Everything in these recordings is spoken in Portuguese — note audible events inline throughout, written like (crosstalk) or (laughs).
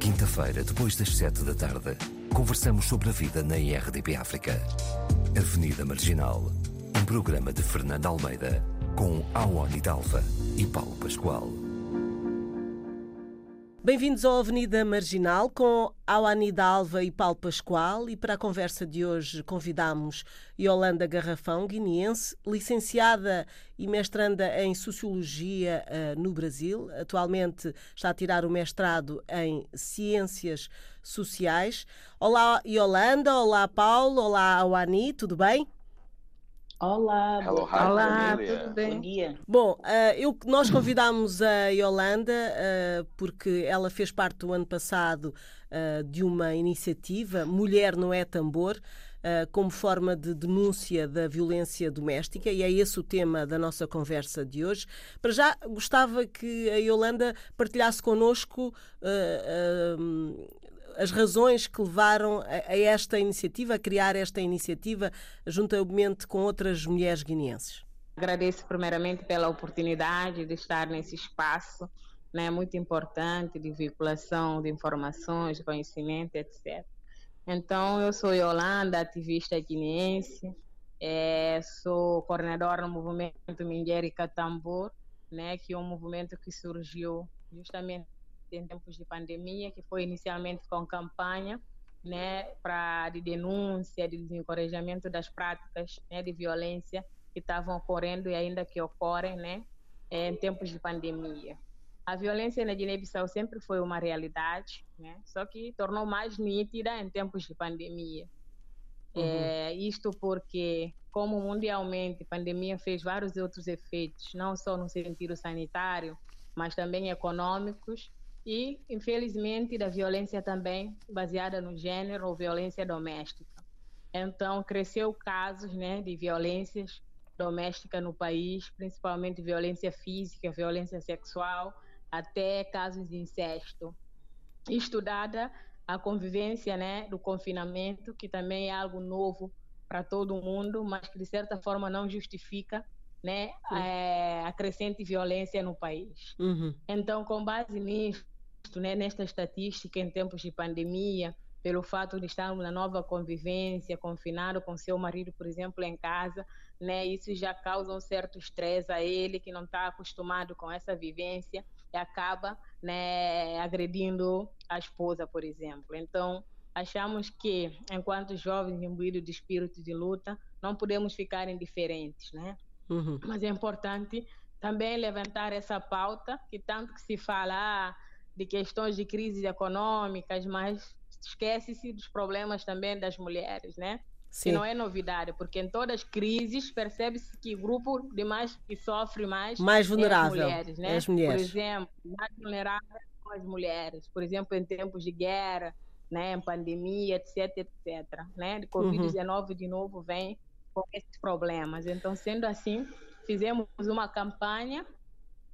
Quinta-feira, depois das sete da tarde, conversamos sobre a vida na IRDP África. Avenida Marginal, um programa de Fernando Almeida, com Awani Dalva e Paulo Pascoal. Bem-vindos ao Avenida Marginal com Awani Dalva e Paulo Pascoal e para a conversa de hoje convidamos Yolanda Garrafão, guineense, licenciada e mestranda em Sociologia uh, no Brasil. Atualmente está a tirar o mestrado em Ciências Sociais. Olá Yolanda, olá Paulo, olá Awani, tudo bem? Olá, Hello, hi, Olá, tudo bem? Bom dia. Bom, uh, eu, nós convidámos a Yolanda uh, porque ela fez parte do ano passado uh, de uma iniciativa Mulher Não É Tambor, como forma de denúncia da violência doméstica, e é esse o tema da nossa conversa de hoje. Para já, gostava que a Yolanda partilhasse connosco as razões que levaram a, a, esta iniciativa, a criar esta iniciativa, juntamente com outras mulheres guineenses? Agradeço primeiramente pela oportunidade de estar nesse espaço, né, muito importante, de vinculação de informações, de conhecimento, etc. Então, eu sou Yolanda, ativista guineense, é, sou coordenadora no movimento Minguerica Tambor, né, que é um movimento que surgiu justamente em tempos de pandemia, que foi inicialmente com campanha né, para de denúncia, de desencorajamento das práticas né, de violência que estavam ocorrendo e ainda que ocorrem né, em tempos de pandemia. A violência na Guiné-Bissau sempre foi uma realidade, né, só que tornou mais nítida em tempos de pandemia. Uhum. É, isto porque, como mundialmente a pandemia fez vários outros efeitos, não só no sentido sanitário, mas também econômicos, e, infelizmente, da violência também baseada no gênero ou violência doméstica. Então, cresceu casos né, de violências domésticas no país, principalmente violência física, violência sexual, até casos de incesto. Estudada a convivência né, do confinamento, que também é algo novo para todo mundo, mas que de certa forma não justifica né, é, a crescente violência no país. Uhum. Então, com base nisto, né, nesta estatística em tempos de pandemia, pelo fato de estarmos na nova convivência, confinado com seu marido, por exemplo, em casa, né, isso já causa um certo estresse a ele que não está acostumado com essa vivência e acaba né, agredindo a esposa, por exemplo. Então, achamos que, enquanto jovens imbuídos de espírito de luta, não podemos ficar indiferentes, né? Uhum. Mas é importante também levantar essa pauta que tanto que se fala ah, de questões de crises econômicas, mas esquece-se dos problemas também das mulheres, né? Sim. Que não é novidade, porque em todas as crises percebe-se que o grupo de mais que sofre mais, mais vulnerável é as mulheres, né? As mulheres. Por exemplo, mais vulneráveis são as mulheres. Por exemplo, em tempos de guerra, né, em pandemia, etc, etc, né? De Covid-19 uhum. de novo vem com esses problemas. Então, sendo assim, fizemos uma campanha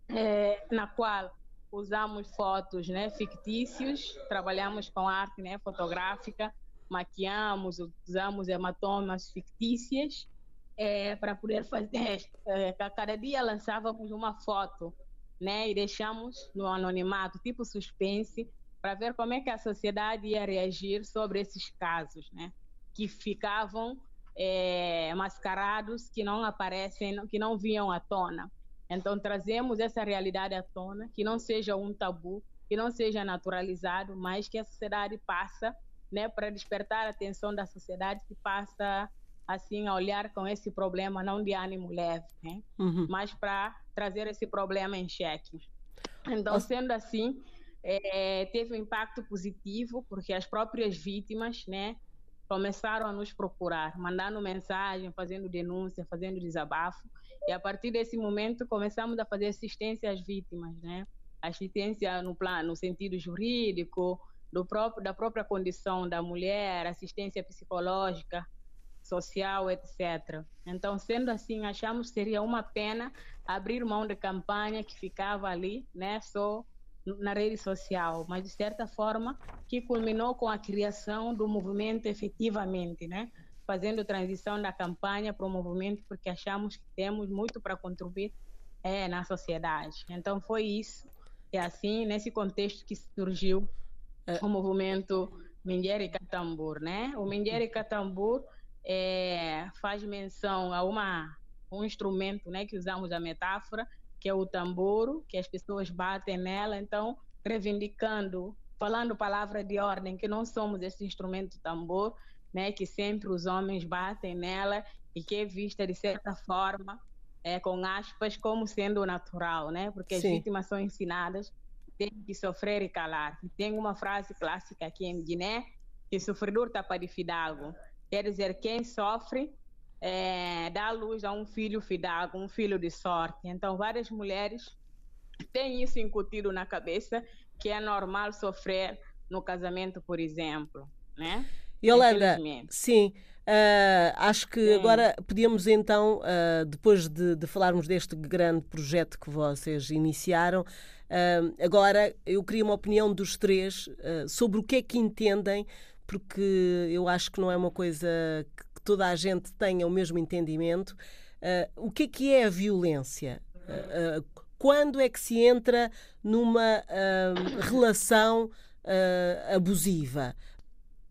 é, na qual usamos fotos né, fictícios, trabalhamos com arte né, fotográfica, maquiamos, usamos hematomas fictícias é, para poder fazer. É, cada dia lançávamos uma foto né, e deixamos no anonimato, tipo suspense, para ver como é que a sociedade ia reagir sobre esses casos, né, que ficavam é, mascarados, que não aparecem, que não vinham à tona. Então, trazemos essa realidade à tona, que não seja um tabu, que não seja naturalizado, mas que a sociedade passa, né, para despertar a atenção da sociedade, que passa assim a olhar com esse problema não de ânimo leve, né, uhum. mas para trazer esse problema em xeque. Então, sendo assim, é, teve um impacto positivo, porque as próprias vítimas, né, começaram a nos procurar, mandando mensagem, fazendo denúncia, fazendo desabafo. E a partir desse momento começamos a fazer assistência às vítimas, né? Assistência no plano, no sentido jurídico, do próprio, da própria condição da mulher, assistência psicológica, social, etc. Então, sendo assim, achamos que seria uma pena abrir mão da campanha que ficava ali, né? Só na rede social, mas de certa forma que culminou com a criação do movimento efetivamente, né? Fazendo transição da campanha para o movimento, porque achamos que temos muito para contribuir é, na sociedade. Então foi isso, e assim, nesse contexto que surgiu uh... o movimento Mingueri Catambur, né? O Mingueri Catambur é, faz menção a uma, um instrumento, né, que usamos a metáfora, que é o tambor, que as pessoas batem nela, então reivindicando, falando palavra de ordem, que não somos esse instrumento tambor, né, que sempre os homens batem nela e que é vista de certa forma, é, com aspas, como sendo natural, né, porque Sim. as vítimas são ensinadas tem que sofrer e calar. Tem uma frase clássica aqui em Guiné, que sofredor tapa de fidago. Quer dizer, quem sofre é, dá luz a um filho fidago, um filho de sorte. Então, várias mulheres têm isso incutido na cabeça, que é normal sofrer no casamento, por exemplo, né? Yolanda, sim, uh, acho que sim. agora podíamos então, uh, depois de, de, falarmos deste grande projeto que vocês iniciaram, uh, agora eu queria uma opinião dos três sobre o que é que entendem, porque eu acho que não é uma coisa que toda a gente tenha o mesmo entendimento. o que é que é a violência? quando é que se entra numa relação abusiva?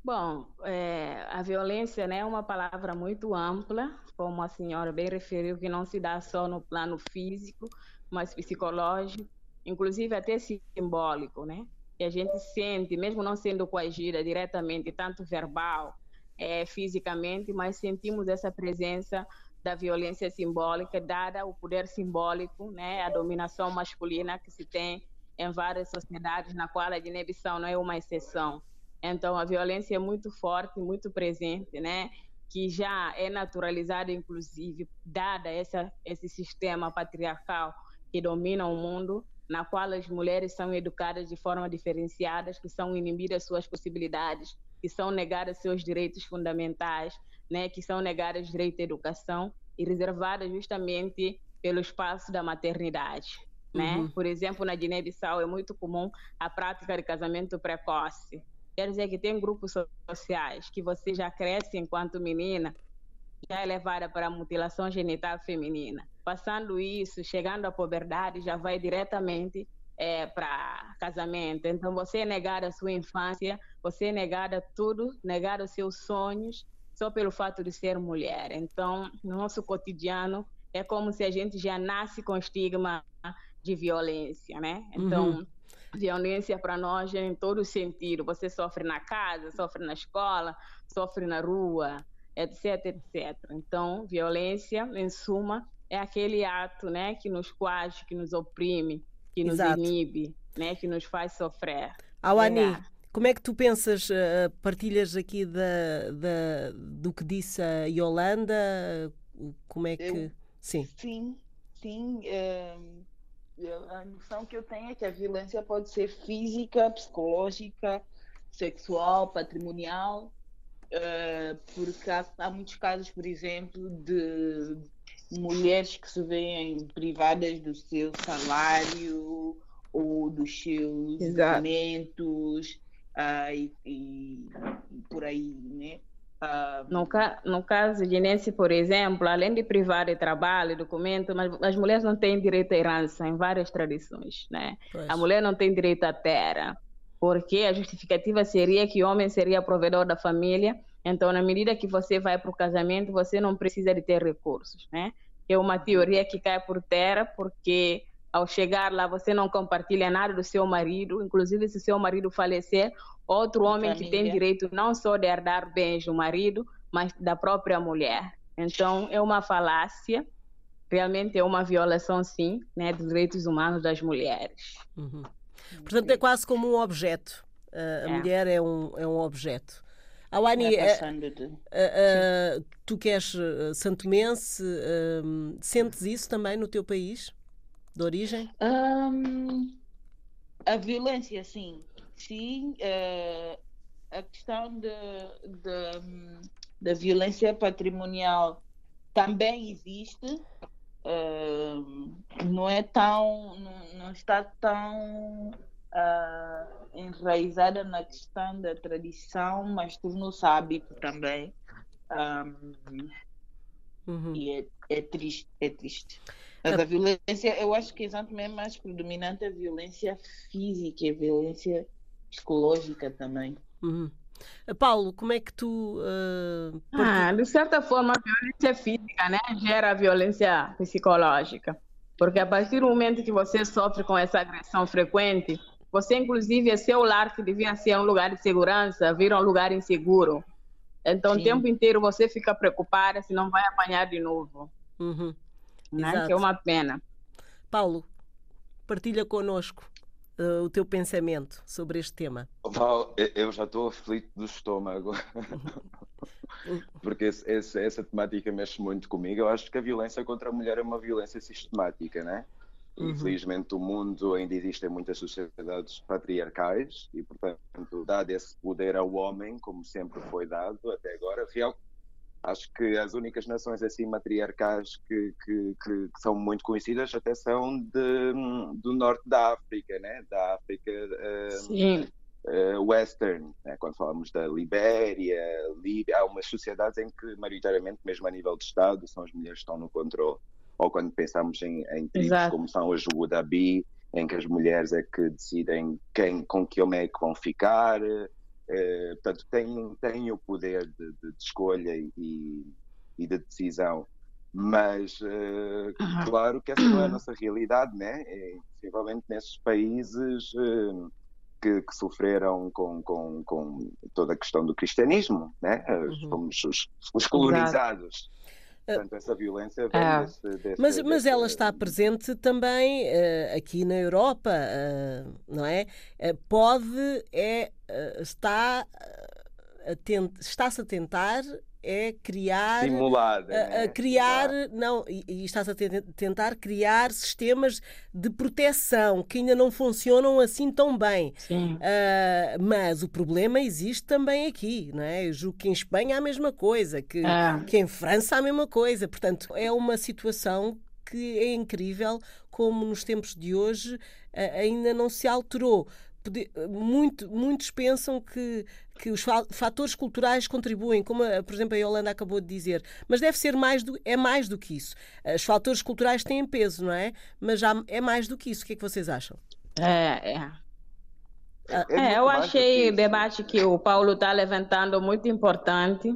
Bom, é, a violência né, é uma palavra muito ampla, como a senhora bem referiu, que não se dá só no plano físico, mas psicológico, inclusive até simbólico, né? E a gente sente, mesmo não sendo coagida diretamente, tanto verbal, é, fisicamente, mas sentimos essa presença da violência simbólica, dada o poder simbólico, né, a dominação masculina que se tem em várias sociedades, na qual a Guiné-Bissau não é uma exceção. Então, a violência é muito forte, muito presente, né? que já é naturalizada, inclusive, dada essa, esse sistema patriarcal que domina o mundo, na qual as mulheres são educadas de forma diferenciada, que são inibidas suas possibilidades, que são negadas seus direitos fundamentais, né, que são negadas direito à educação e reservadas justamente pelo espaço da maternidade. Né? Uhum. Por exemplo, na Guiné-Bissau é muito comum a prática de casamento precoce, Quer dizer que tem grupos sociais que você já cresce enquanto menina, já é levada para a mutilação genital feminina. Passando isso, chegando à puberdade, já vai diretamente é, para casamento. Então, você é negada a sua infância, você é negada tudo, negada os seus sonhos, só pelo fato de ser mulher. Então, no nosso cotidiano, é como se a gente já nasce com estigma de violência, né? Então, uhum violência para nós é em todo sentido. Você sofre na casa, sofre na escola, sofre na rua, etc, etc. Então, violência, em suma, é aquele ato, né, que nos coage, que nos oprime, que nos Exato. inibe, né, que nos faz sofrer. Awani, como é que tu pensas, uh, partilhas aqui da, da, do que disse a Yolanda? Como é que... Eu, sim. Sim, sim. A noção que eu tenho é que a violência pode ser física, psicológica, sexual, patrimonial, uh, porque há, há, muitos casos, por exemplo, de mulheres que se veem privadas do seu salário ou dos seus documentos uh, e, e, e, por aí, né? Uh, no, ca no caso de Nense, por exemplo, além de privar de trabalho e documento, mas as mulheres não têm direito à herança em várias tradições, né? Pois. A mulher não tem direito à terra, porque a justificativa seria que o homem seria provedor da família, então na medida que você vai para o casamento, você não precisa de ter recursos, né? É uma teoria que cai por terra, porque ao chegar lá você não compartilha nada do seu marido, inclusive se o seu marido falecer, outro homem família. que tem direito não só de herdar bens do marido, mas da própria mulher. Então, é uma falácia, realmente é uma violação, sim, né, dos direitos humanos das mulheres. Uhum. Portanto, é quase como um objeto. Uh, a é. mulher é um, é um objeto. Awani, é uh, uh, tu que és santomense, sentes isso também no teu país de origem? Um, a violência, sim sim, uh, a questão de, de, da violência patrimonial também existe, uh, não é tão, não, não está tão uh, enraizada na questão da tradição, mas tornou-se hábito também. Um, uhum. E é, é triste, é triste. Mas a violência, eu acho que exatamente mais predominante a violência física, a violência psicológica também. Uhum. Paulo, como é que tu. Uh, ah, de certa forma, a violência física né, gera violência psicológica. Porque a partir do momento que você sofre com essa agressão frequente, você, inclusive, é seu lar que devia ser um lugar de segurança, vira um lugar inseguro. Então, Sim. o tempo inteiro você fica preocupada se não vai apanhar de novo. Uhum. Né? Que é uma pena. Paulo, partilha conosco uh, o teu pensamento sobre este tema. Paulo, eu já estou aflito do estômago. (laughs) Porque esse, esse, essa temática mexe muito comigo. Eu acho que a violência contra a mulher é uma violência sistemática, né? Uhum. Infelizmente, o mundo ainda existem muitas sociedades patriarcais e, portanto, dado esse poder ao homem, como sempre foi dado até agora, real, acho que as únicas nações assim matriarcais que, que, que, são muito conhecidas até são de, do norte da África, né? Da África. Sim. Uh, western, né? quando falamos da Libéria, Líbia, há umas sociedades em que, maioritariamente, mesmo a nível de Estado, são as mulheres que estão no controle. Ou quando pensamos em, em tribos como são as Wudabi, em que as mulheres é que decidem quem, com que homem é que vão ficar, uh, portanto, têm, têm o poder de, de, de escolha e, e, de decisão. Mas, uh, uhum. claro que essa não é a (clears throat) nossa realidade, né? É, principalmente nesses países uh, que, que sofreram com, com, com, toda a questão do cristianismo, né? Uhum. Fomos os, os colonizados. Portanto, essa violência vem é. desse, desse, mas, desse, mas ela está presente também uh, aqui na Europa, uh, não é? Uh, pode, é, está, está-se a tentar é criar Simulada, a, a né? criar não e, e estás a tentar criar sistemas de proteção que ainda não funcionam assim tão bem. Uh, mas o problema existe também aqui não é? Eu julgo que em Espanha há a mesma coisa que é. que em França há a mesma coisa. Portanto é uma situação que é incrível como nos tempos de hoje ainda não se alterou muito, muitos pensam que, que os fatores culturais contribuem, como, por exemplo, a Yolanda acabou de dizer, mas deve ser mais do, é mais do que isso. Os fatores culturais têm peso, não é? Mas já é mais do que isso. O que é que vocês acham? É, é. É, é eu achei o debate que o Paulo está levantando muito importante.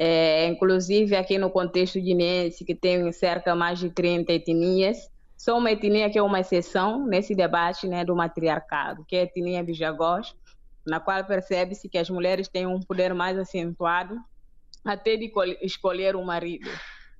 É, inclusive aqui no contexto guineense, que tem cerca de mais de 30 etnias, só uma etnia que é uma exceção nesse debate né, do matriarcado, que é a etnia bijagós, na qual percebe-se que as mulheres têm um poder mais acentuado até de escolher o marido,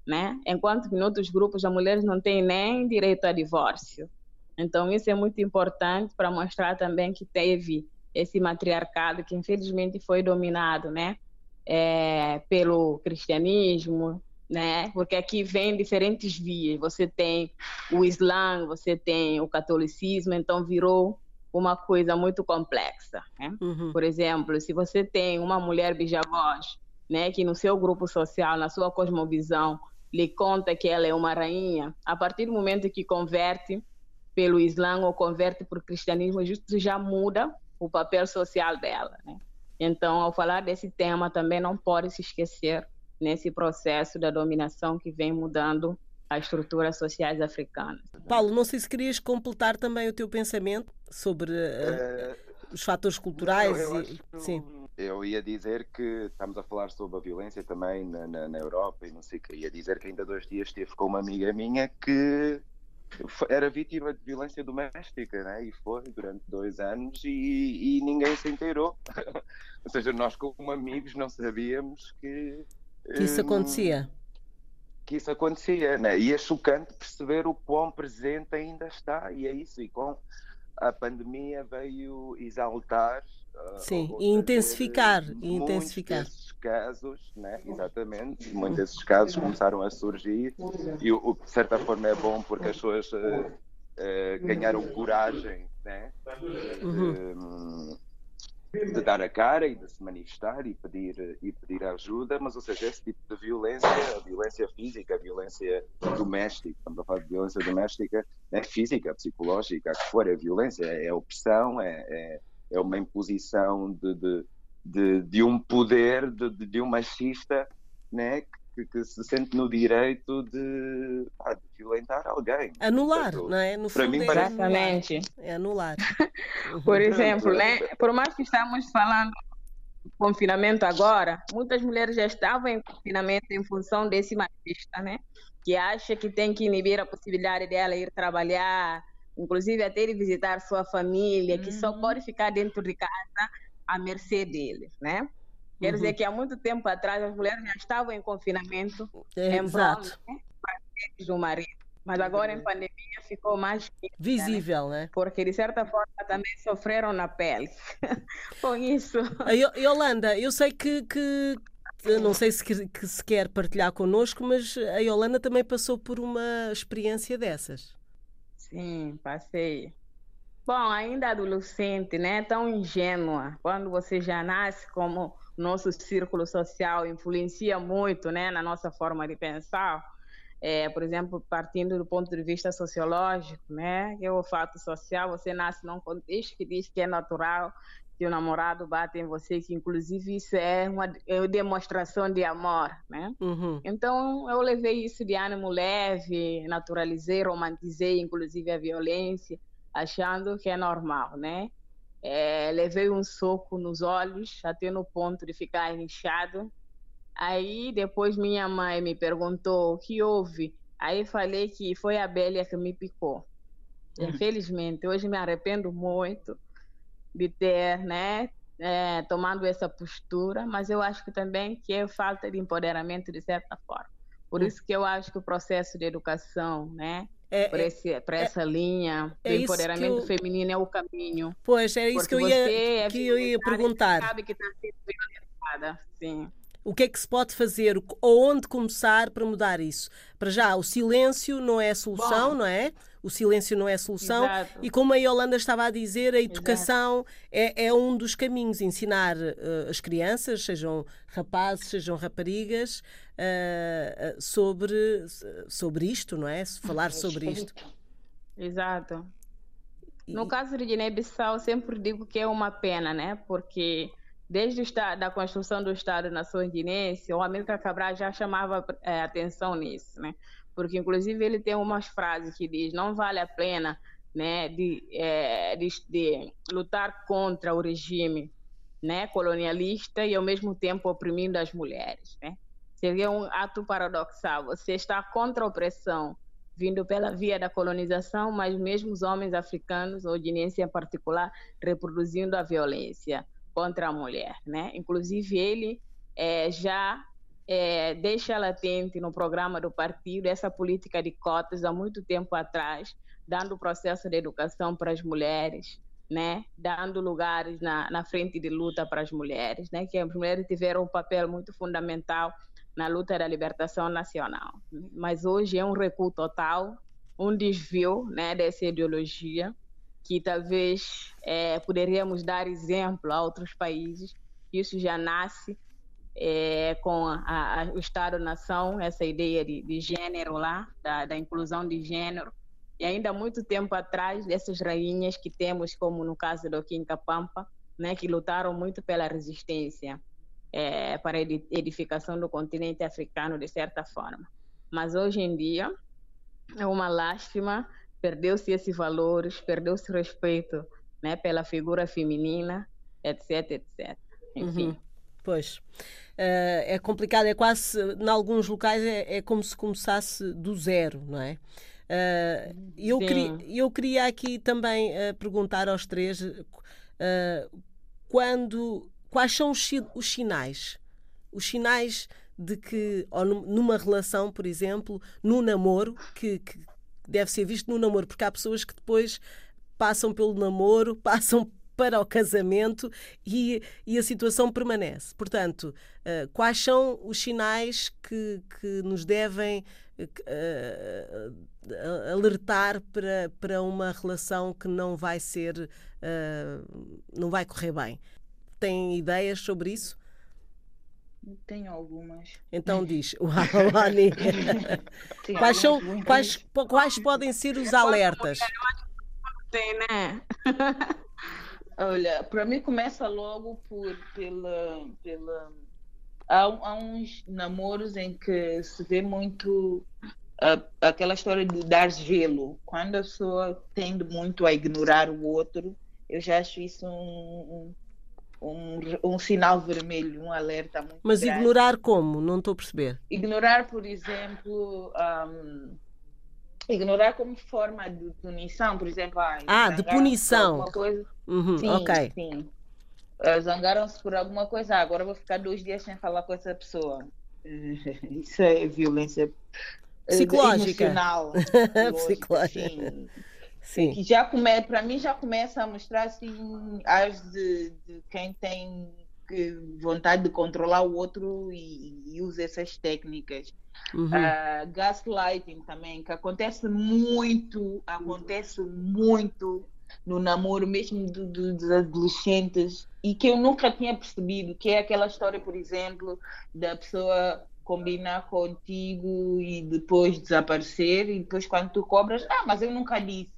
né? Enquanto que em outros grupos as mulheres não têm nem direito a divórcio. Então isso é muito importante para mostrar também que teve esse matriarcado que infelizmente foi dominado, né? É, pelo cristianismo, né? Porque aqui vem diferentes vias. Você tem o Islã, você tem o catolicismo, então virou uma coisa muito complexa. Né? Uhum. Por exemplo, se você tem uma mulher bijavós, né, que no seu grupo social, na sua cosmovisão, lhe conta que ela é uma rainha, a partir do momento que converte pelo Islã ou converte para o cristianismo, isso já muda o papel social dela. Né? Então, ao falar desse tema, também não pode se esquecer nesse processo da dominação que vem mudando as estruturas sociais africanas. Paulo, não sei se querias completar também o teu pensamento sobre uh, os fatores culturais. Eu, eu, e... Sim. eu ia dizer que estamos a falar sobre a violência também na, na, na Europa e não sei o que. Ia dizer que ainda dois dias esteve com uma amiga minha que era vítima de violência doméstica, né? E foi durante dois anos e, e ninguém se inteirou. (laughs) Ou seja, nós como amigos não sabíamos que que isso acontecia. Que isso acontecia, né? E é chocante perceber o quão presente ainda está, e é isso. E com a pandemia veio exaltar. Uh, Sim, e intensificar. E intensificar. Desses casos, né? exatamente, muitos desses casos começaram a surgir, e o, que de certa forma é bom porque as pessoas uh, uh, ganharam coragem, né? Uhum de dar a cara e de se manifestar e pedir, e pedir ajuda, mas, ou seja, esse tipo de violência, a violência física, a violência doméstica, estamos a falar de violência doméstica, é física, psicológica, a que for, é violência, é opressão, é, é, é uma imposição de, de, de, de, um poder, de, de um machista, né, que, que, se sente no direito de, ah, de violentar alguém. Anular, Portanto, não é? No para mim, é Exatamente. É anular. (laughs) Por exemplo, né? por mais que estamos falando confinamento agora, muitas mulheres já estavam em confinamento em função desse machista, né? Que acha que tem que inibir a possibilidade dela ir trabalhar, inclusive até ir visitar sua família, uhum. que só uhum. pode ficar dentro de casa à mercê deles, né? Quer uhum. dizer que há muito tempo atrás as mulheres já estavam em confinamento é, em prol né, do marido. Mas agora em pandemia ficou mais né? visível, né? né? Porque de certa forma também sofreram na pele (laughs) com isso. A Yolanda, eu sei que, que não sei se, que se quer partilhar connosco, mas a Yolanda também passou por uma experiência dessas. Sim, passei. Bom, ainda adolescente, né? Tão ingênua. Quando você já nasce como nosso círculo social influencia muito, né, na nossa forma de pensar. É, por exemplo, partindo do ponto de vista sociológico, né, que é o fato social, você nasce num contexto que diz que é natural que o namorado bate em você, que inclusive isso é uma, é uma demonstração de amor, né? Uhum. Então eu levei isso de ânimo leve, naturalizei, romantizei inclusive a violência, achando que é normal, né? É, levei um soco nos olhos, até no ponto de ficar inchado. Aí depois minha mãe me perguntou o que houve. Aí falei que foi a Bélia que me picou. Hum. Infelizmente, hoje me arrependo muito de ter, né, é, tomado essa postura, mas eu acho que também que é falta de empoderamento de certa forma. Por hum. isso que eu acho que o processo de educação, né, é, para, é, é, essa linha é do empoderamento eu... feminino é o caminho. Pois, é isso que eu ia, é que eu ia perguntar. Sabe que está sendo violentada, sim. O que é que se pode fazer? Ou onde começar para mudar isso? Para já, o silêncio não é a solução, Bom, não é? O silêncio não é a solução. Exato. E como a Yolanda estava a dizer, a educação é, é, um dos caminhos. Ensinar uh, as crianças, sejam rapazes, sejam raparigas, uh, sobre, sobre isto, não é? Falar sobre isto. Exato. No caso de Guiné-Bissau, sempre digo que é uma pena, né? Porque desde estado, da construção do Estado-nação guinense, o Amílcar Cabral já chamava é, atenção nisso, né? Porque, inclusive, ele tem umas frases que diz não vale a pena né, de, é, de, de lutar contra o regime né, colonialista e, ao mesmo tempo, oprimindo as mulheres, né? Seria um ato paradoxal. Você está contra a opressão vindo pela via da colonização, mas mesmo os homens africanos, ou guineenses em particular, reproduzindo a violência contra a mulher, né? Inclusive ele é, já é, deixa latente no programa do partido essa política de cotas há muito tempo atrás, dando processo de educação para as mulheres, né? Dando lugares na, na frente de luta para as mulheres, né? Que as mulheres tiveram um papel muito fundamental na luta da libertação nacional. Mas hoje é um recuo total, um desvio, né? Dessa ideologia que talvez é, poderíamos dar exemplo a outros países. Isso já nasce é, com a, a, o Estado-nação, essa ideia de, de gênero lá, da, da, inclusão de gênero. E ainda há muito tempo atrás, dessas rainhas que temos, como no caso do Kim Pampa, né, que lutaram muito pela resistência é, para a edificação do continente africano, de certa forma. Mas hoje em dia, é uma lástima perdeu-se esses valores, perdeu-se respeito né, pela figura feminina, etc, etc. Enfim. Uhum. Pois. Uh, é complicado, é quase, em alguns locais, é, é como se começasse do zero, não é? Uh, eu, queria, eu queria aqui também uh, perguntar aos três quando, quais são os, os sinais? Os sinais de que, ou numa relação, por exemplo, no namoro, que, que, deve ser visto no namoro, porque há pessoas que depois passam pelo namoro, (laughs) passam para o casamento e, e a situação permanece. Portanto, uh, quais são os sinais que, que nos devem uh, alertar para, para uma relação que não vai ser, uh, não vai correr bem? Têm ideias sobre isso? Tenho algumas. Então (laughs) diz, uau, Ani. quais, são, quais, quais podem ser os alertas? Tem, né? (laughs) Olha, para mim começa logo por, pela, pela há, há uns namoros em que se vê muito uh, aquela história de dar gelo. Quando a pessoa tende muito a ignorar o outro, eu já acho isso um, um, um sinal vermelho, um alerta muito Mas grande. ignorar como? Não estou a perceber. Ignorar, por exemplo, um, ignorar como forma de punição, por exemplo. Ah, ah de punição. Coisa. Uhum, sim, ok. Sim. Uh, Zangaram-se por alguma coisa, ah, agora vou ficar dois dias sem falar com essa pessoa. (laughs) Isso é violência eh, psicológica. Emocional, (laughs) psicológica. Sim. Sim. Que já come, para mim já começa a mostrar assim as de, de quem tem vontade de controlar o outro e, e usa essas técnicas. Uhum. Uh, gaslighting também, que acontece muito, acontece muito no namoro mesmo do, do, dos adolescentes e que eu nunca tinha percebido, que é aquela história, por exemplo, da pessoa combinar contigo e depois desaparecer e depois quando tu cobras, ah, mas eu nunca disse.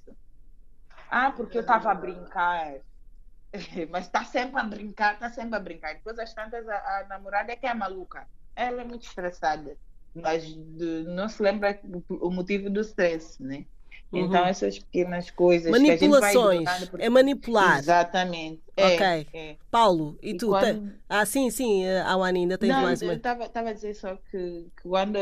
Ah, porque eu estava a brincar. (laughs) mas está sempre a brincar, está sempre a brincar. Depois as tantas a, a, namorada é que é maluca. Ela é muito estressada, mas de, não se lembra o, motivo do stress, né? Uhum. Então, essas pequenas coisas. Manipulações. É manipular. Exatamente. É, ok. É. Paulo, e, e tu? Quando... Ah, sim, sim, a Wani ainda tem mais uma. Eu estava a dizer só que, que, quando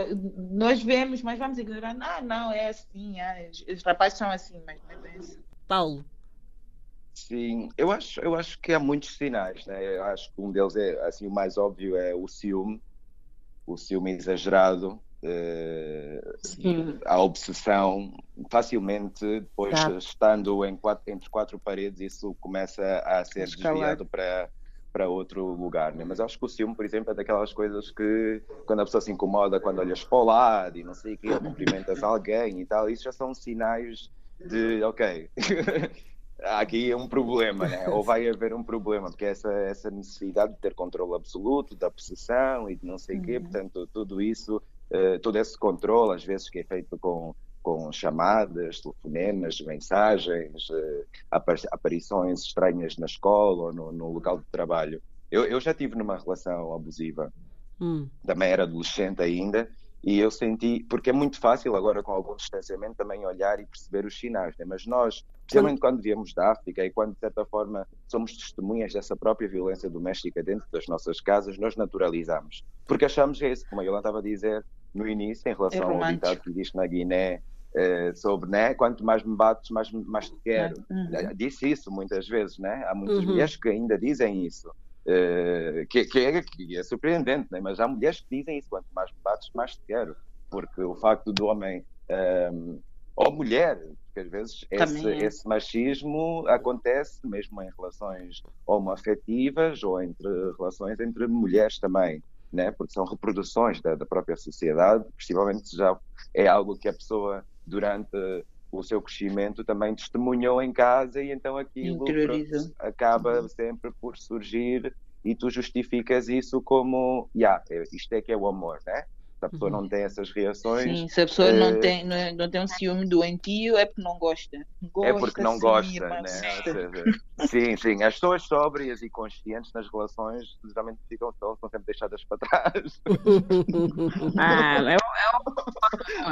nós vemos, mas vamos ignorar. Ah, não, é assim. É, os rapazes são assim, mas não é assim. Paulo. Sim, eu acho, eu acho que há muitos sinais, né? Eu acho que um deles é, assim, o mais óbvio é o ciúme, o ciúme exagerado, uh, a obsessão, facilmente, depois tá. estando em quatro, entre quatro paredes, isso começa a ser Escalar. desviado para para outro lugar, né? mas acho que o ciúme, por exemplo, é daquelas coisas que quando a pessoa se incomoda, quando olhas para o lado e não sei o que, cumprimentas (laughs) alguém e tal, isso já são sinais de, ok, (laughs) aqui é um problema, né? ou vai (laughs) haver um problema, porque essa, essa necessidade de ter controle absoluto, da possessão e de não sei o uhum. quê, portanto, tudo isso eh, todo esse controle, às vezes que é feito com, com chamadas, telefonemas, mensagens, uh, aparições estranhas na escola ou no, no local de trabalho. Eu, eu, já tive numa relação abusiva, hum. também era adolescente ainda, e eu senti, porque é muito fácil agora com algum distanciamento também olhar e perceber os sinais, né? mas nós, especialmente quando viemos da África e quando de certa forma somos testemunhas dessa própria violência doméstica dentro das nossas casas, nós naturalizamos, porque achamos é isso, como a Yolanda estava a dizer no início, em relação é ao ditado que existe na Guiné, eh, sobre, né, quanto mais me bates, mais, mais te quero. Uhum. Disse isso muitas vezes, né? Há muitas uhum. mulheres que ainda dizem isso. Uh, que, que, é, que, é, surpreendente, né? mas há mulheres que dizem isso: quanto mais me bates, mais te quero. Porque o facto do homem, um, ehm, ou mulher, porque às vezes esse, é. esse, machismo acontece mesmo em relações homoafetivas ou entre relações entre mulheres também. Né? porque são reproduções da, da própria sociedade, possivelmente já é algo que a pessoa, durante o seu crescimento também testemunhou em casa e então aquilo pronto, acaba uhum. sempre por surgir e tu justificas isso como, yeah, isto é que é o amor, né? Se a pessoa uhum. não tem essas reações. Sim, se a pessoa é... não, tem, não, é, não tem um ciúme doentio, é porque não gosta. gosta é porque não sim, gosta, né? sim, sim. As pessoas sóbrias e conscientes nas relações geralmente ficam, são, são sempre deixadas para trás. (laughs) ah, eu, eu,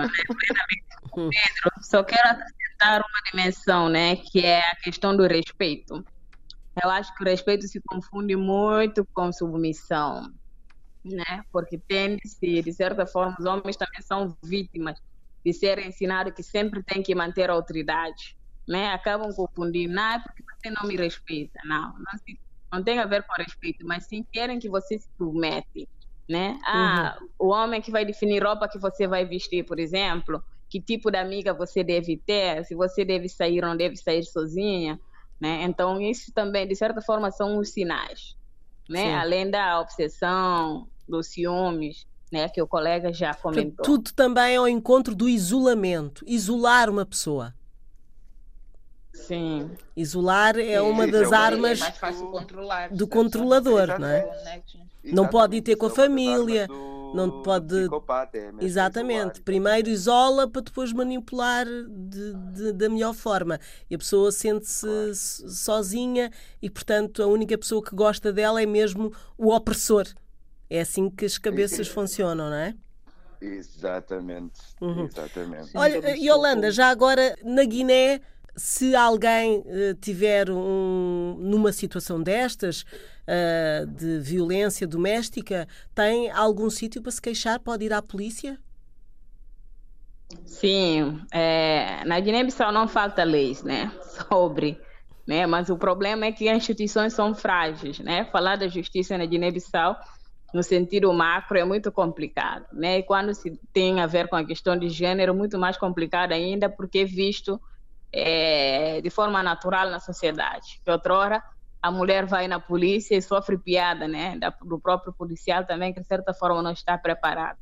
eu, Pedro, só quero acrescentar uma dimensão, né? Que é a questão do respeito. Eu acho que o respeito se confunde muito com submissão né? Porque tende-se, de certa forma, os homens também são vítimas de serem ensinados que sempre tem que manter a autoridade, né? Acabam confundindo, não é porque você não me respeita, não, não, se, não tem a ver com respeito, mas sim querem que você se submete, né? Ah, uhum. o homem que vai definir roupa que você vai vestir, por exemplo, que tipo de amiga você deve ter, se você deve sair ou não deve sair sozinha, né? Então isso também, de certa forma, são os sinais, né? Além da obsessão, dos ciúmes, né, que o colega já comentou. Tudo também ao encontro do isolamento, isolar uma pessoa. Sim. Isolar é uma Sim, das é armas é do controlador, não é? Não pode ir ter com a família, não pode. É Exatamente. Primeiro isola para depois manipular de, de, da melhor forma. E a pessoa sente-se claro. sozinha e, portanto, a única pessoa que gosta dela é mesmo o opressor É assim que as cabeças funcionam, não é? Exatamente, uhum. exatamente. Olha, Yolanda, já agora na Guiné, se alguém uh, tiver um, numa situação destas, uh, de violência doméstica, tem algum sítio para se queixar? Pode ir à polícia? Sim, é, na Guiné-Bissau não falta leis, né, (laughs) sobre, né, mas o problema é que as instituições são frágeis, né, falar da justiça na Guiné-Bissau no sentido macro é muito complicado, né, e quando se tem a ver com a questão de gênero, muito mais complicado ainda, porque é visto é, de forma natural na sociedade, que outrora a mulher vai na polícia e sofre piada, né, do próprio policial também, que de certa forma não está preparado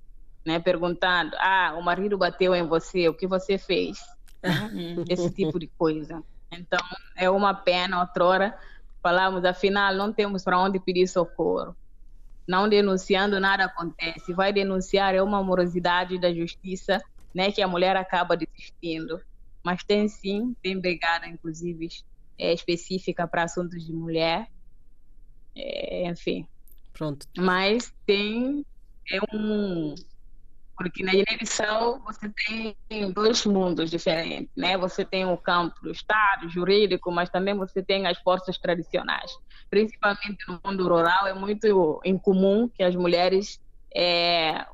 né, perguntando: ah, o marido bateu em você, o que você fez? Né? Esse tipo de coisa. Então, é uma pena, outrora, falamos, afinal, não temos para onde pedir socorro. Não denunciando, nada acontece. Vai denunciar, é uma morosidade da justiça, né, que a mulher acaba desistindo. Mas tem sim, tem brigada, inclusive, é, específica para assuntos de mulher. É, enfim. Pronto. Mas tem é um porque na Guiné-Bissau você tem dois mundos diferentes, né? Você tem o campo do Estado, jurídico, mas também você tem as forças tradicionais. Principalmente no mundo rural é muito incomum que as mulheres é,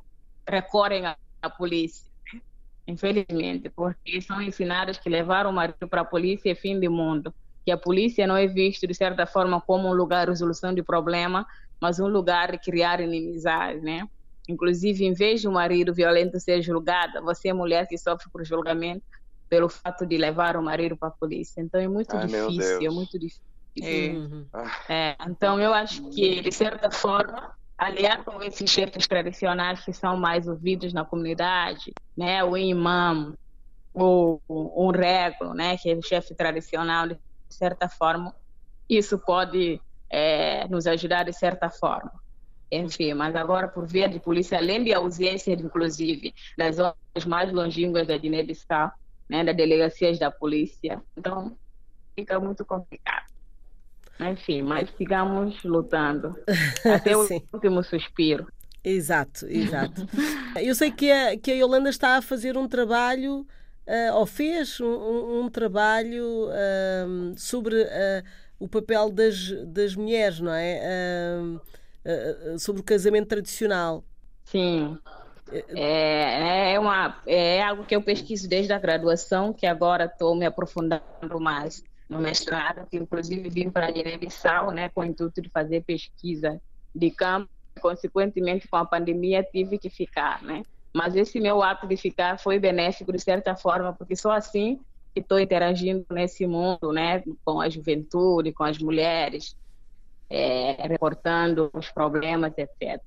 recorrem à polícia, né? infelizmente, porque são ensinadas que levar o marido para a polícia é fim de mundo, que a polícia não é vista de certa forma como um lugar de resolução de problema, mas um lugar de criar inimizade, né? Inclusive, em vez de um marido violento ser julgado, você é mulher que sofre por julgamento pelo fato de levar o marido para a polícia. Então é muito Ai, difícil, é muito difícil. É. Uhum. É, então eu acho que, de certa forma, aliar com esses chefes tradicionais que são mais ouvidos na comunidade, né, o imã, o, o, o rego, né, que é o chefe tradicional, de certa forma, isso pode é, nos ajudar de certa forma enfim, mas agora por via de polícia, além de ausência, inclusive, das zonas mais longínquas da Guiné-Bissau, né, das delegacias da polícia, então fica muito complicado. Enfim, mas sigamos lutando (laughs) até o último suspiro. Exato, exato. (laughs) Eu sei que a, que a Yolanda está a fazer um trabalho, uh, ou fez um, um trabalho uh, sobre uh, o papel das, das mulheres, não é? Uh, sobre o casamento tradicional. Sim. É, é, uma, é algo que eu pesquiso desde a graduação, que agora estou me aprofundando mais no mestrado, que inclusive vim para a Guiné-Bissau, né, com o intuito de fazer pesquisa de campo. Consequentemente, com a pandemia, tive que ficar, né? Mas esse meu ato de ficar foi benéfico de certa forma, porque só assim que estou interagindo nesse mundo, né, com a juventude, com as mulheres, é, reportando os problemas, etc.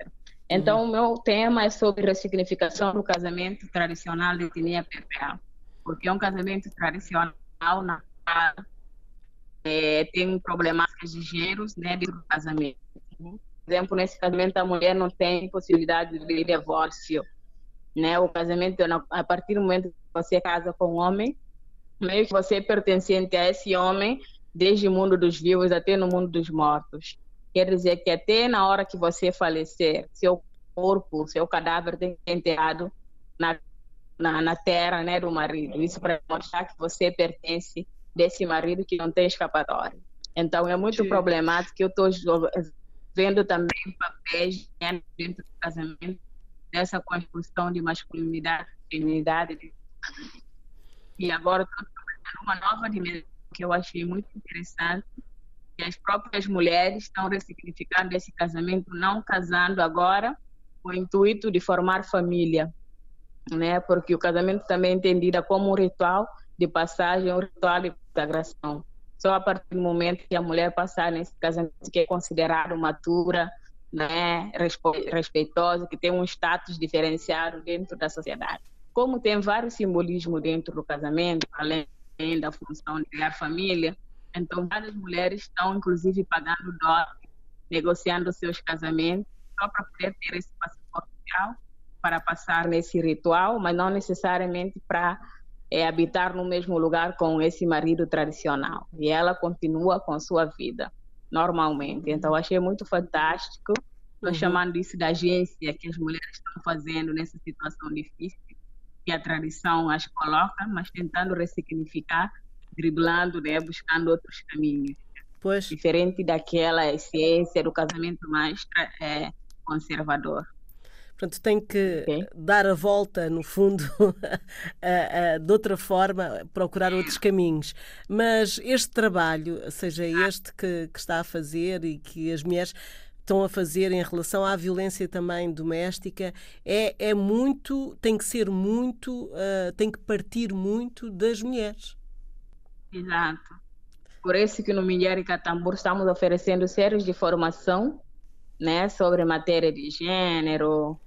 Então, uhum. o meu tema é sobre ressignificação do casamento tradicional de etnia PPA, porque é um casamento tradicional na é, tem problemáticas de gêneros né, do casamento. Por exemplo, nesse casamento, a mulher não tem possibilidade de divórcio. Né? O casamento, a partir do momento que você casa com um homem, meio que você é pertencente a esse homem, desde o mundo dos vivos até no mundo dos mortos. Quer dizer que até na hora que você falecer, seu corpo, seu cadáver tem que ser enterrado na, na, na terra né, do marido. Isso para mostrar que você pertence desse marido que não tem escapatória. Então é muito Sim. problemático. Eu estou vendo também papéis né, dentro do casamento dessa construção de masculinidade, feminidade. E agora estou uma nova dimensão que eu achei muito interessante, que as próprias mulheres estão ressignificando esse casamento, não casando agora com o intuito de formar família, né? Porque o casamento também é entendido como um ritual de passagem, um ritual de integração. Só a partir do momento que a mulher passar nesse casamento que é considerado matura, né, respeitosa, que tem um status diferenciado dentro da sociedade. Como tem vários simbolismos dentro do casamento, além da função de criar família. Então, várias mulheres estão, inclusive, pagando dote, negociando seus casamentos, só para poder ter esse passaporte para passar nesse ritual, mas não necessariamente para é, habitar no mesmo lugar com esse marido tradicional. E ela continua com sua vida normalmente. Então, achei muito fantástico Estou uhum. chamando isso da agência que as mulheres estão fazendo nessa situação difícil que a tradição as coloca, mas tentando ressignificar, driblando, né, buscando outros caminhos. Pois. Diferente daquela essência do casamento mais é, conservador. Portanto, tem que okay. dar a volta, no fundo, (laughs) de outra forma, procurar outros caminhos. Mas este trabalho, seja este que, que está a fazer e que as mulheres estão a fazer em relação à violência também doméstica é, é muito, tem que ser muito, uh, tem que partir muito das mulheres. Exato. Por isso que no Mulher e Catambur estamos oferecendo séries de formação né, sobre matéria de gênero,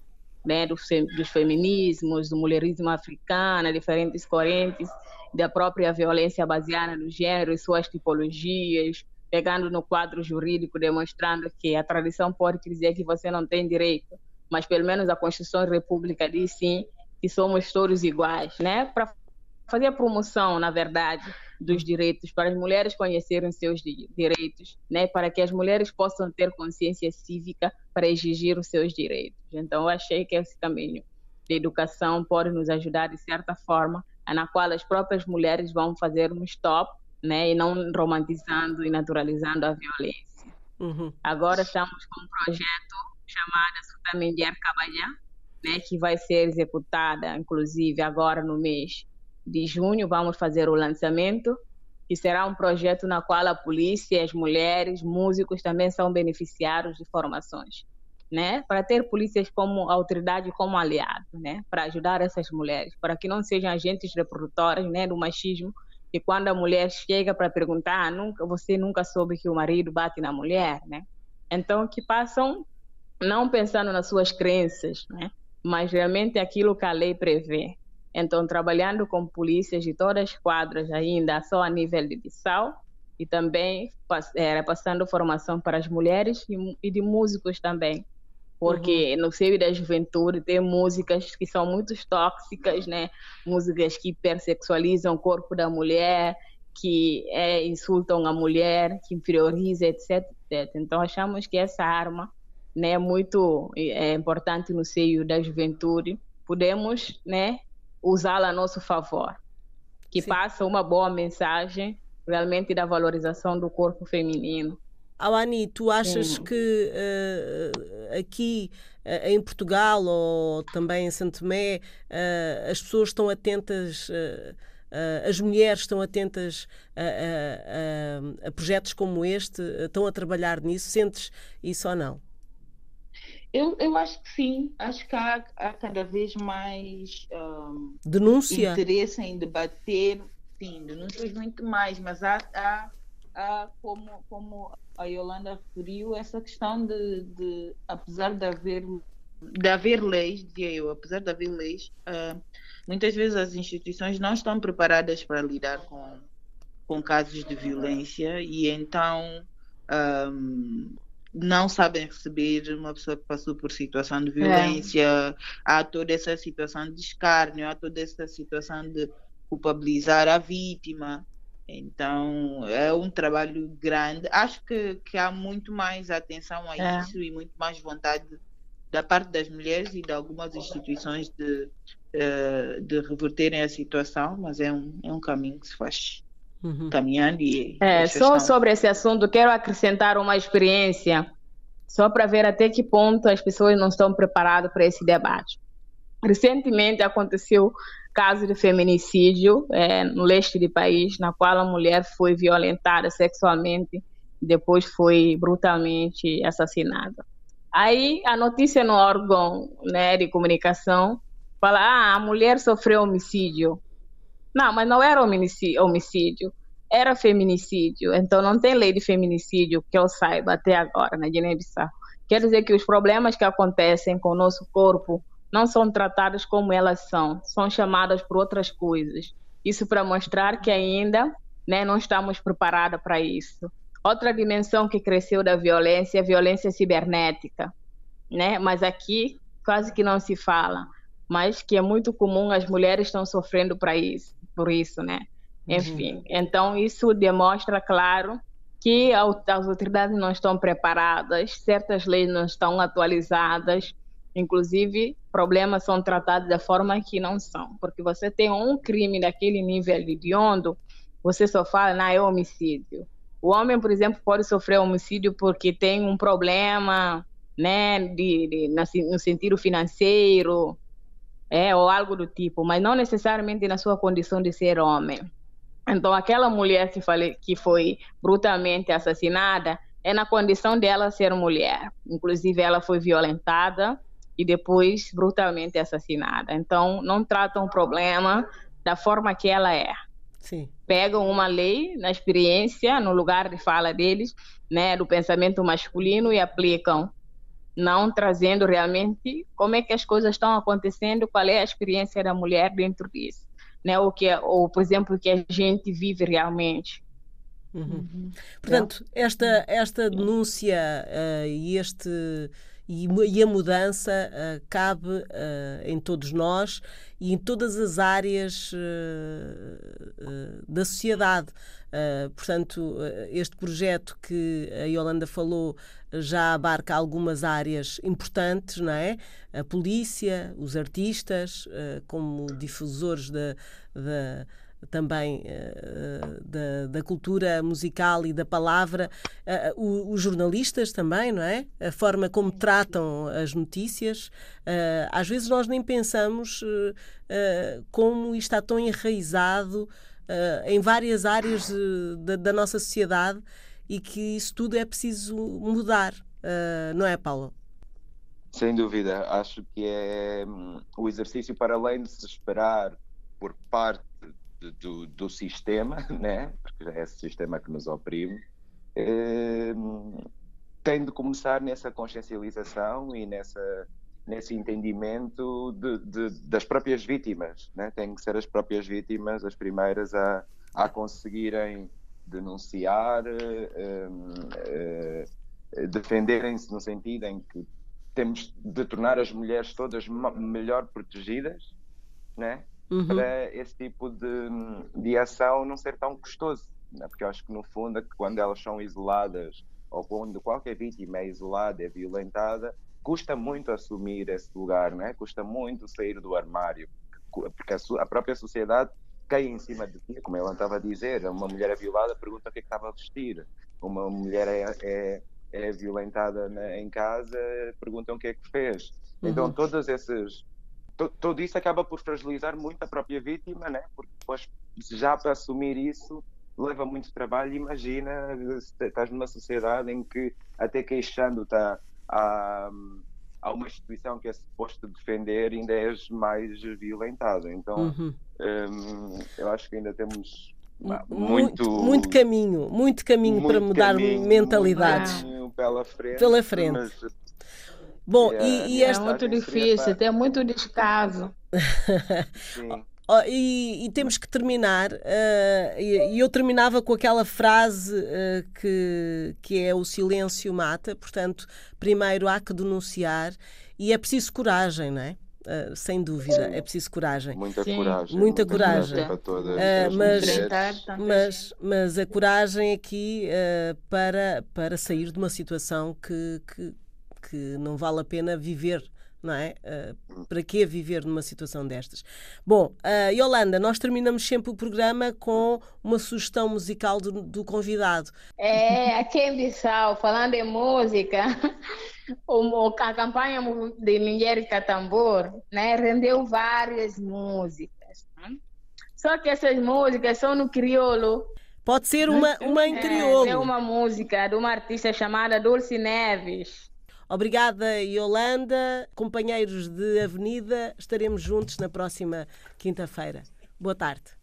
né, dos, dos feminismos, do mulherismo africano, diferentes correntes, da própria violência baseada no gênero e suas tipologias, pegando no quadro jurídico, demonstrando que a tradição pode dizer que você não tem direito, mas pelo menos a Constituição da República diz sim que somos todos iguais, né? Para fazer a promoção, na verdade, dos direitos, para as mulheres conhecerem seus direitos, né? Para que as mulheres possam ter consciência cívica para exigir os seus direitos. Então, eu achei que esse caminho de educação pode nos ajudar de certa forma, na qual as próprias mulheres vão fazer um stop né? E não romantizando e naturalizando a violência. Uhum. Agora estamos com um projeto chamado Sutamendiar Cabalhã, né? Que vai ser executada, inclusive, agora no mês de junho. Vamos fazer o lançamento, que será um projeto na qual a polícia, as mulheres, músicos também são beneficiários de formações. Né, para ter polícias como autoridade como aliado, né, para ajudar essas mulheres, para que não sejam agentes reprodutoras, né, do machismo, e quando a mulher chega para perguntar, ah, nunca, você nunca soube que o marido bate na mulher, né? Então, que passam não pensando nas suas crenças, né? Mas realmente aquilo que a lei prevê. Então, trabalhando com polícias de todas as quadras ainda, só a nível de Bissau, e também é, passando formação para as mulheres e de músicos também porque uhum. no seio da juventude tem músicas que são muito tóxicas, né? Músicas que hipersexualizam o corpo da mulher, que é, insultam a mulher, que inferiorizam, etc, etc. Então achamos que essa arma, né, é muito é, importante no seio da juventude. Podemos, né, usá-la a nosso favor, que Sim. passa uma boa mensagem realmente da valorização do corpo feminino Awani, tu achas Sim. que uh, aqui uh, em Portugal ou também em Santo Tomé uh, as pessoas estão atentas, as mulheres estão atentas a, a, a, projetos como este, estão a trabalhar nisso? Sentes isso ou não? Eu, eu acho que sim, acho que há, há cada vez mais um, denúncia interesse em debater, sim, denúncias muito mais, mas há, há, há como, como a Yolanda referiu essa questão de, de apesar de haver de haver leis, dizia eu, apesar de haver leis, uh, muitas vezes as instituições não estão preparadas para lidar com, com casos de violência e então um, ah, não sabem receber uma pessoa que passou por situação de violência, é. há toda essa situação de escárnio, há toda essa situação de culpabilizar a vítima. Então é um trabalho grande. Acho que, que há muito mais atenção a é. isso e muito mais vontade da parte das mulheres e de algumas instituições de, uh, de reverterem a situação, mas é um, é um caminho que se faz uhum. caminhando. E é, só estão... sobre esse assunto, quero acrescentar uma experiência, só para ver até que ponto as pessoas não estão preparadas para esse debate. Recentemente aconteceu caso de feminicídio é, no leste do país, na qual a mulher foi violentada sexualmente e depois foi brutalmente assassinada. Aí a notícia no órgão né, de comunicação fala: ah, a mulher sofreu homicídio. Não, mas não era homicídio, era feminicídio. Então não tem lei de feminicídio que eu saiba até agora na Guiné-Bissau. Quer dizer que os problemas que acontecem com o nosso corpo não são tratadas como elas são, são chamadas por outras coisas. Isso para mostrar que ainda né, não estamos preparados para isso. Outra dimensão que cresceu da violência é a violência cibernética, né? Mas aqui quase que não se fala, mas que é muito comum as mulheres estão sofrendo para isso, por isso, né? Uhum. Enfim, uhum. então isso demonstra, claro, que as autoridades não estão preparadas, certas leis não estão atualizadas, inclusive problemas são tratados da forma que não são, porque você tem um crime daquele nível hediondo, você só fala, não, é homicídio. O homem, por exemplo, pode sofrer homicídio porque tem um problema, né, de, de no sentido financeiro, é, ou algo do tipo, mas não necessariamente na sua condição de ser homem. Então, aquela mulher que, falei, que foi brutalmente assassinada é na condição dela ser mulher. Inclusive, ela foi violentada e depois brutalmente assassinada. Então, não tratam o problema da forma que ela é. Sim. Pegam uma lei na experiência, no lugar de fala deles, né, do pensamento masculino e aplicam, não trazendo realmente como é que as coisas estão acontecendo, qual é a experiência da mulher dentro disso né? ou, que, é, ou, por exemplo, o que a gente vive realmente. Uhum. Uhum. Portanto, esta, esta denúncia uh, e este e, e a mudança uh, cabe uh, em todos nós e em todas as áreas da sociedade. portanto, este projeto que a Yolanda falou já abarca algumas áreas importantes, não é? A polícia, os artistas, uh, como difusores da também uh, da, da, cultura musical e da palavra, uh, os jornalistas também, não é? A forma como tratam as notícias. Uh, às vezes nós nem pensamos como isto está tão enraizado em várias áreas da, da nossa sociedade e que isso tudo é preciso mudar, uh, não é, Paulo? Sem dúvida, acho que é um, o exercício para além de se esperar por parte do, do, sistema, (laughs) né? porque é esse sistema que nos oprime, é, tem de começar nessa consciencialização e nessa, nesse entendimento de, de, das próprias vítimas. Né? Têm que ser as próprias vítimas as primeiras a, a conseguirem denunciar, uh, uh, defenderem-se no sentido em que temos de tornar as mulheres todas melhor protegidas, né? Uhum. para esse tipo de, de ação não ser tão custoso. Né? Porque eu acho que, no fundo, é quando elas são isoladas ou quando qualquer vítima é isolada, é violentada, custa muito assumir esse lugar, né? custa muito sair do armário, porque a, a própria sociedade cai em cima de ti, como ela estava a dizer, uma mulher é violada, pergunta o que é que estava a vestir, uma mulher é, é, é violentada na, em casa, perguntam o que é que fez. Então, uhum. Então, todos esses. To, tudo isso acaba por fragilizar muito a própria vítima, né? porque depois, já para assumir isso, leva muito trabalho. Imagina, estás numa sociedade em que, até queixando, está a há uma instituição que é suposto defender, ainda és mais violentado. Então, uhum. hum, eu acho que ainda temos muito, muito, muito caminho, muito caminho muito para mudar caminho, mentalidades. Caminho pela frente. Pela frente. Mas, Bom, e, e esta... É muito difícil, tem muito descaso. (laughs) Sim. Oh, e, e, temos que terminar, uh, e, e, eu terminava com aquela frase uh, que, que é o silêncio mata, portanto, primeiro há que denunciar e é preciso coragem, não é? Uh, sem dúvida, Sim. é preciso coragem. Muita Sim. coragem. Muita, muita coragem. coragem todas, mas, mas, mas, a coragem aqui para, para sair de uma situação que, que, que não vale a pena viver não é? Uh, para que viver numa situação destas? Bom, uh, Yolanda, nós terminamos sempre o programa com uma sugestão musical do, do convidado. É, aqui em Bissau, falando em música, (laughs) o, a campanha de Mulher Catambor né, rendeu várias músicas. Né? Só que essas músicas são no crioulo. Pode ser uma, uma em crioulo. É, é uma música de uma artista chamada Dulce Neves. Obrigada, Yolanda. Companheiros de Avenida, estaremos juntos na próxima quinta-feira. Boa tarde.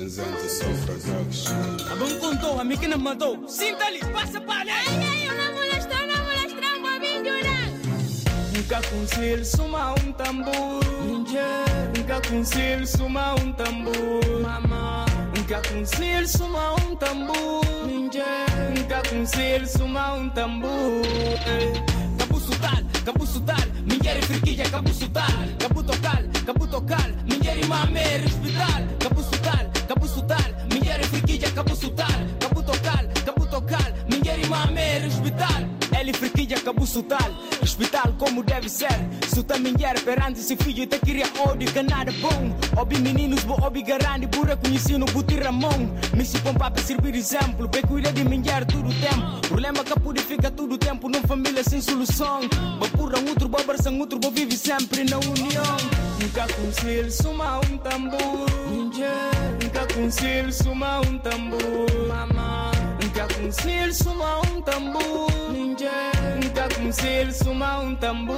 Cinzento Soul Production. A bom contou, a mim que não mandou. Sinta ali, passa para ali. Ai, ai, uma molestou, uma molestou, uma vinduran. Nunca conselho, suma um tambor. conselho suma um tambor Mama Nunca conselho suma um tambor Nunca conselho suma um tambor Cabuço tal, cabuço tal Minha friquilha, cabuço tal Cabuto cal, cabuto cal Minha mame, hospital Se tá mulher perante filho queria ódio que nada bom Obi meninos bo obi garante conhecido buti Ramon Me se pompa para servir exemplo Bem cuida de todo o tempo Problema que todo o tempo Numa família sem solução outro, outro Bo vive sempre na união Nunca um tambor Nunca um tambor Mama Nunca conselho suma um tambor Nunca conselho suma um tambor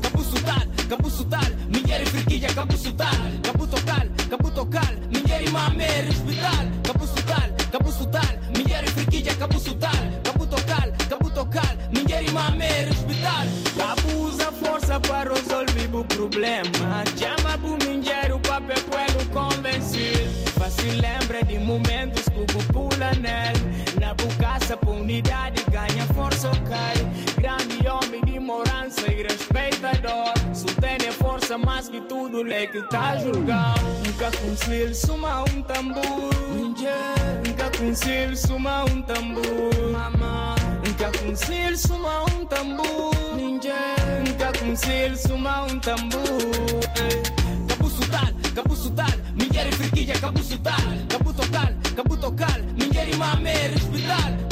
Capuço tal, capuço tal Mulher friquilha, capuço tal Caputo cal, caputo cal Mulher mame, hospital Capuço tal, capuço tal Mulher friquilha, capuço tal Caputo cal, caputo cal Mulher mame, hospital Abusa força para resolver o problema por unidade ganha força cai Grande homem de morança e respeitador tem força mais que tudo, é que tá julgado Nunca consigo suma um tambor. Nunca consigo suma um tambor. Mama Nunca consigo suma um tambor. Nunca consigo suma um tambor. Capuço tal, capuço tal Mulher friquilha, capuço tal Caputo cal, caputo cal Mulher mame, hospital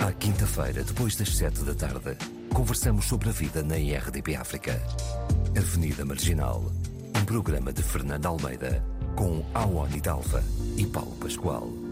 À quinta-feira, depois das sete da tarde, conversamos sobre a vida na IRDP África. Avenida Marginal, um programa de Fernando Almeida, com Awani Dalva e Paulo Pascoal.